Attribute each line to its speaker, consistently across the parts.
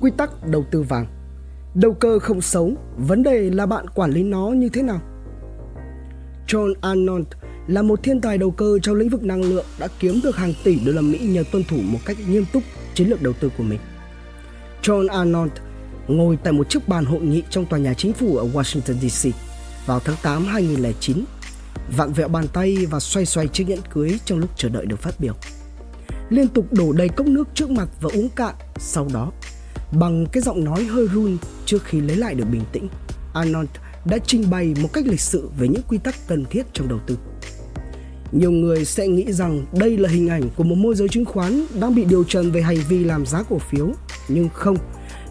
Speaker 1: Quy tắc đầu tư vàng Đầu cơ không xấu, vấn đề là bạn quản lý nó như thế nào? John Arnold là một thiên tài đầu cơ trong lĩnh vực năng lượng đã kiếm được hàng tỷ đô la Mỹ nhờ tuân thủ một cách nghiêm túc chiến lược đầu tư của mình. John Arnold ngồi tại một chiếc bàn hội nghị trong tòa nhà chính phủ ở Washington DC vào tháng 8 2009, vặn vẹo bàn tay và xoay xoay chiếc nhẫn cưới trong lúc chờ đợi được phát biểu. Liên tục đổ đầy cốc nước trước mặt và uống cạn, sau đó bằng cái giọng nói hơi run trước khi lấy lại được bình tĩnh, Arnold đã trình bày một cách lịch sự về những quy tắc cần thiết trong đầu tư. Nhiều người sẽ nghĩ rằng đây là hình ảnh của một môi giới chứng khoán đang bị điều trần về hành vi làm giá cổ phiếu, nhưng không.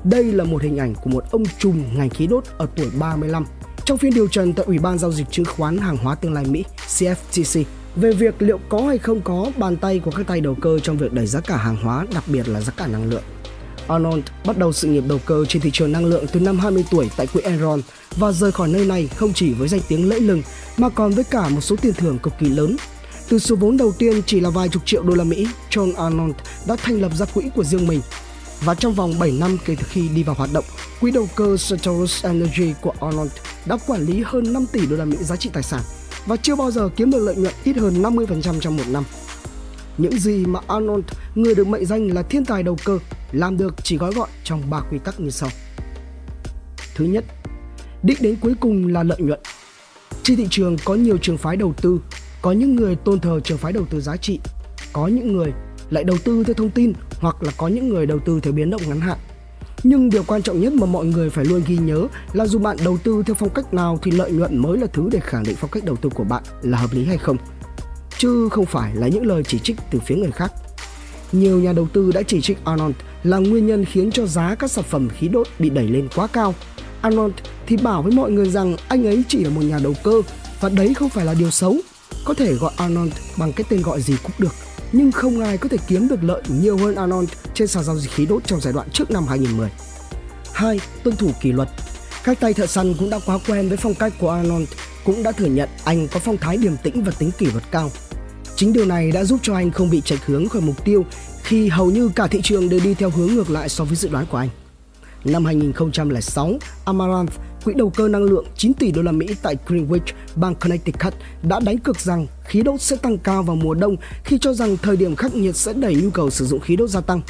Speaker 1: Đây là một hình ảnh của một ông trùm ngành khí đốt ở tuổi 35 trong phiên điều trần tại Ủy ban Giao dịch Chứng khoán Hàng hóa Tương lai Mỹ CFTC về việc liệu có hay không có bàn tay của các tay đầu cơ trong việc đẩy giá cả hàng hóa, đặc biệt là giá cả năng lượng. Arnold bắt đầu sự nghiệp đầu cơ trên thị trường năng lượng từ năm 20 tuổi tại quỹ Enron và rời khỏi nơi này không chỉ với danh tiếng lẫy lừng mà còn với cả một số tiền thưởng cực kỳ lớn. Từ số vốn đầu tiên chỉ là vài chục triệu đô la Mỹ, John Arnold đã thành lập ra quỹ của riêng mình. Và trong vòng 7 năm kể từ khi đi vào hoạt động, quỹ đầu cơ Certarus Energy của Arnold đã quản lý hơn 5 tỷ đô la Mỹ giá trị tài sản và chưa bao giờ kiếm được lợi nhuận ít hơn 50% trong một năm. Những gì mà Arnold, người được mệnh danh là thiên tài đầu cơ, làm được chỉ gói gọn trong ba quy tắc như sau. Thứ nhất, đích đến cuối cùng là lợi nhuận. Trên thị trường có nhiều trường phái đầu tư, có những người tôn thờ trường phái đầu tư giá trị, có những người lại đầu tư theo thông tin hoặc là có những người đầu tư theo biến động ngắn hạn. Nhưng điều quan trọng nhất mà mọi người phải luôn ghi nhớ là dù bạn đầu tư theo phong cách nào thì lợi nhuận mới là thứ để khẳng định phong cách đầu tư của bạn là hợp lý hay không. Chứ không phải là những lời chỉ trích từ phía người khác. Nhiều nhà đầu tư đã chỉ trích Arnold là nguyên nhân khiến cho giá các sản phẩm khí đốt bị đẩy lên quá cao. Arnold thì bảo với mọi người rằng anh ấy chỉ là một nhà đầu cơ và đấy không phải là điều xấu. Có thể gọi Arnold bằng cái tên gọi gì cũng được, nhưng không ai có thể kiếm được lợi nhiều hơn Arnold trên sàn giao dịch khí đốt trong giai đoạn trước năm 2010. 2. Tuân thủ kỷ luật Các tay thợ săn cũng đã quá quen với phong cách của Arnold, cũng đã thừa nhận anh có phong thái điềm tĩnh và tính kỷ luật cao. Chính điều này đã giúp cho anh không bị chệch hướng khỏi mục tiêu khi hầu như cả thị trường đều đi theo hướng ngược lại so với dự đoán của anh. Năm 2006, Amaranth, quỹ đầu cơ năng lượng 9 tỷ đô la Mỹ tại Greenwich, bang Connecticut đã đánh cược rằng khí đốt sẽ tăng cao vào mùa đông khi cho rằng thời điểm khắc nghiệt sẽ đẩy nhu cầu sử dụng khí đốt gia tăng.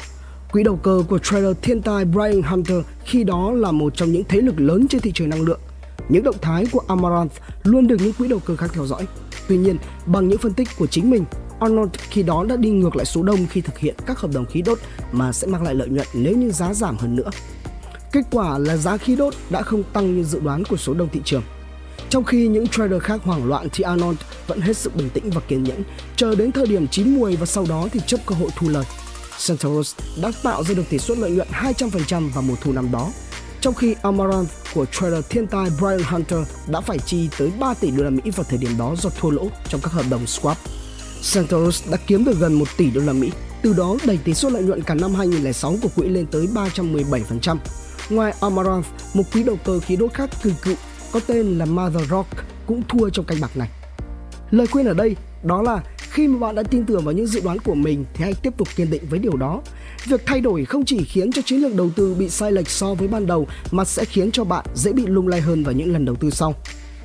Speaker 1: Quỹ đầu cơ của trader thiên tài Brian Hunter khi đó là một trong những thế lực lớn trên thị trường năng lượng. Những động thái của Amaranth luôn được những quỹ đầu cơ khác theo dõi. Tuy nhiên, bằng những phân tích của chính mình, Arnold khi đó đã đi ngược lại số đông khi thực hiện các hợp đồng khí đốt mà sẽ mang lại lợi nhuận nếu như giá giảm hơn nữa. Kết quả là giá khí đốt đã không tăng như dự đoán của số đông thị trường. Trong khi những trader khác hoảng loạn thì Arnold vẫn hết sức bình tĩnh và kiên nhẫn, chờ đến thời điểm chín muồi và sau đó thì chấp cơ hội thu lời. Santoros đã tạo ra được tỷ suất lợi nhuận 200% vào mùa thu năm đó, trong khi Amaranth của trader thiên tài Brian Hunter đã phải chi tới 3 tỷ đô la Mỹ vào thời điểm đó do thua lỗ trong các hợp đồng swap. Santoros đã kiếm được gần 1 tỷ đô la Mỹ, từ đó đẩy tỷ suất lợi nhuận cả năm 2006 của quỹ lên tới 317%. Ngoài Amaranth, một quỹ đầu cơ khí đốt khác kỳ cựu có tên là Mother Rock cũng thua trong canh bạc này. Lời khuyên ở đây đó là khi mà bạn đã tin tưởng vào những dự đoán của mình thì hãy tiếp tục kiên định với điều đó. Việc thay đổi không chỉ khiến cho chiến lược đầu tư bị sai lệch so với ban đầu, mà sẽ khiến cho bạn dễ bị lung lay hơn vào những lần đầu tư sau.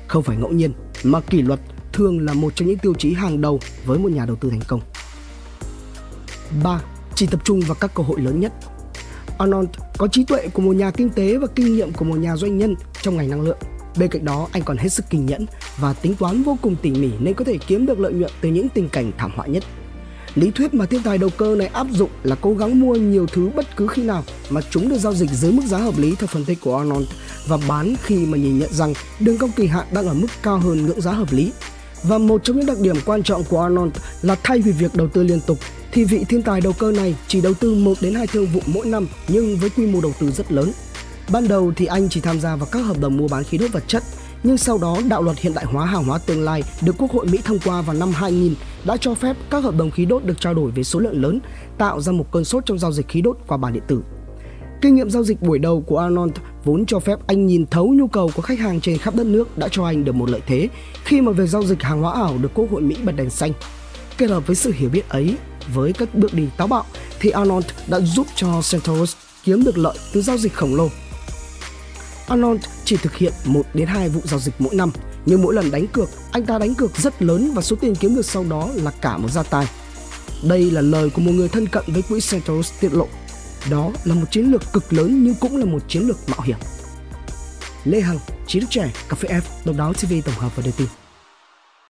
Speaker 1: Không phải ngẫu nhiên, mà kỷ luật thường là một trong những tiêu chí hàng đầu với một nhà đầu tư thành công. 3. Chỉ tập trung vào các cơ hội lớn nhất. Arnold có trí tuệ của một nhà kinh tế và kinh nghiệm của một nhà doanh nhân trong ngành năng lượng. Bên cạnh đó, anh còn hết sức kinh nhẫn và tính toán vô cùng tỉ mỉ nên có thể kiếm được lợi nhuận từ những tình cảnh thảm họa nhất. Lý thuyết mà thiên tài đầu cơ này áp dụng là cố gắng mua nhiều thứ bất cứ khi nào mà chúng được giao dịch dưới mức giá hợp lý theo phân tích của Arnold và bán khi mà nhìn nhận rằng đường cong kỳ hạn đang ở mức cao hơn ngưỡng giá hợp lý. Và một trong những đặc điểm quan trọng của Arnold là thay vì việc đầu tư liên tục thì vị thiên tài đầu cơ này chỉ đầu tư 1 đến 2 thương vụ mỗi năm nhưng với quy mô đầu tư rất lớn. Ban đầu thì anh chỉ tham gia vào các hợp đồng mua bán khí đốt vật chất, nhưng sau đó đạo luật hiện đại hóa hàng hóa tương lai được Quốc hội Mỹ thông qua vào năm 2000 đã cho phép các hợp đồng khí đốt được trao đổi với số lượng lớn, tạo ra một cơn sốt trong giao dịch khí đốt qua bản điện tử. Kinh nghiệm giao dịch buổi đầu của Arnold vốn cho phép anh nhìn thấu nhu cầu của khách hàng trên khắp đất nước đã cho anh được một lợi thế khi mà việc giao dịch hàng hóa ảo được Quốc hội Mỹ bật đèn xanh. Kết hợp với sự hiểu biết ấy với các bước đi táo bạo thì Arnold đã giúp cho centaurus kiếm được lợi từ giao dịch khổng lồ. Anon chỉ thực hiện 1 đến 2 vụ giao dịch mỗi năm, nhưng mỗi lần đánh cược, anh ta đánh cược rất lớn và số tiền kiếm được sau đó là cả một gia tài. Đây là lời của một người thân cận với quỹ Centros tiết lộ. Đó là một chiến lược cực lớn nhưng cũng là một chiến lược mạo hiểm. Lê Hằng, Chí Đức Trẻ, Cà phê F, Độc đáo TV tổng hợp và đưa tin.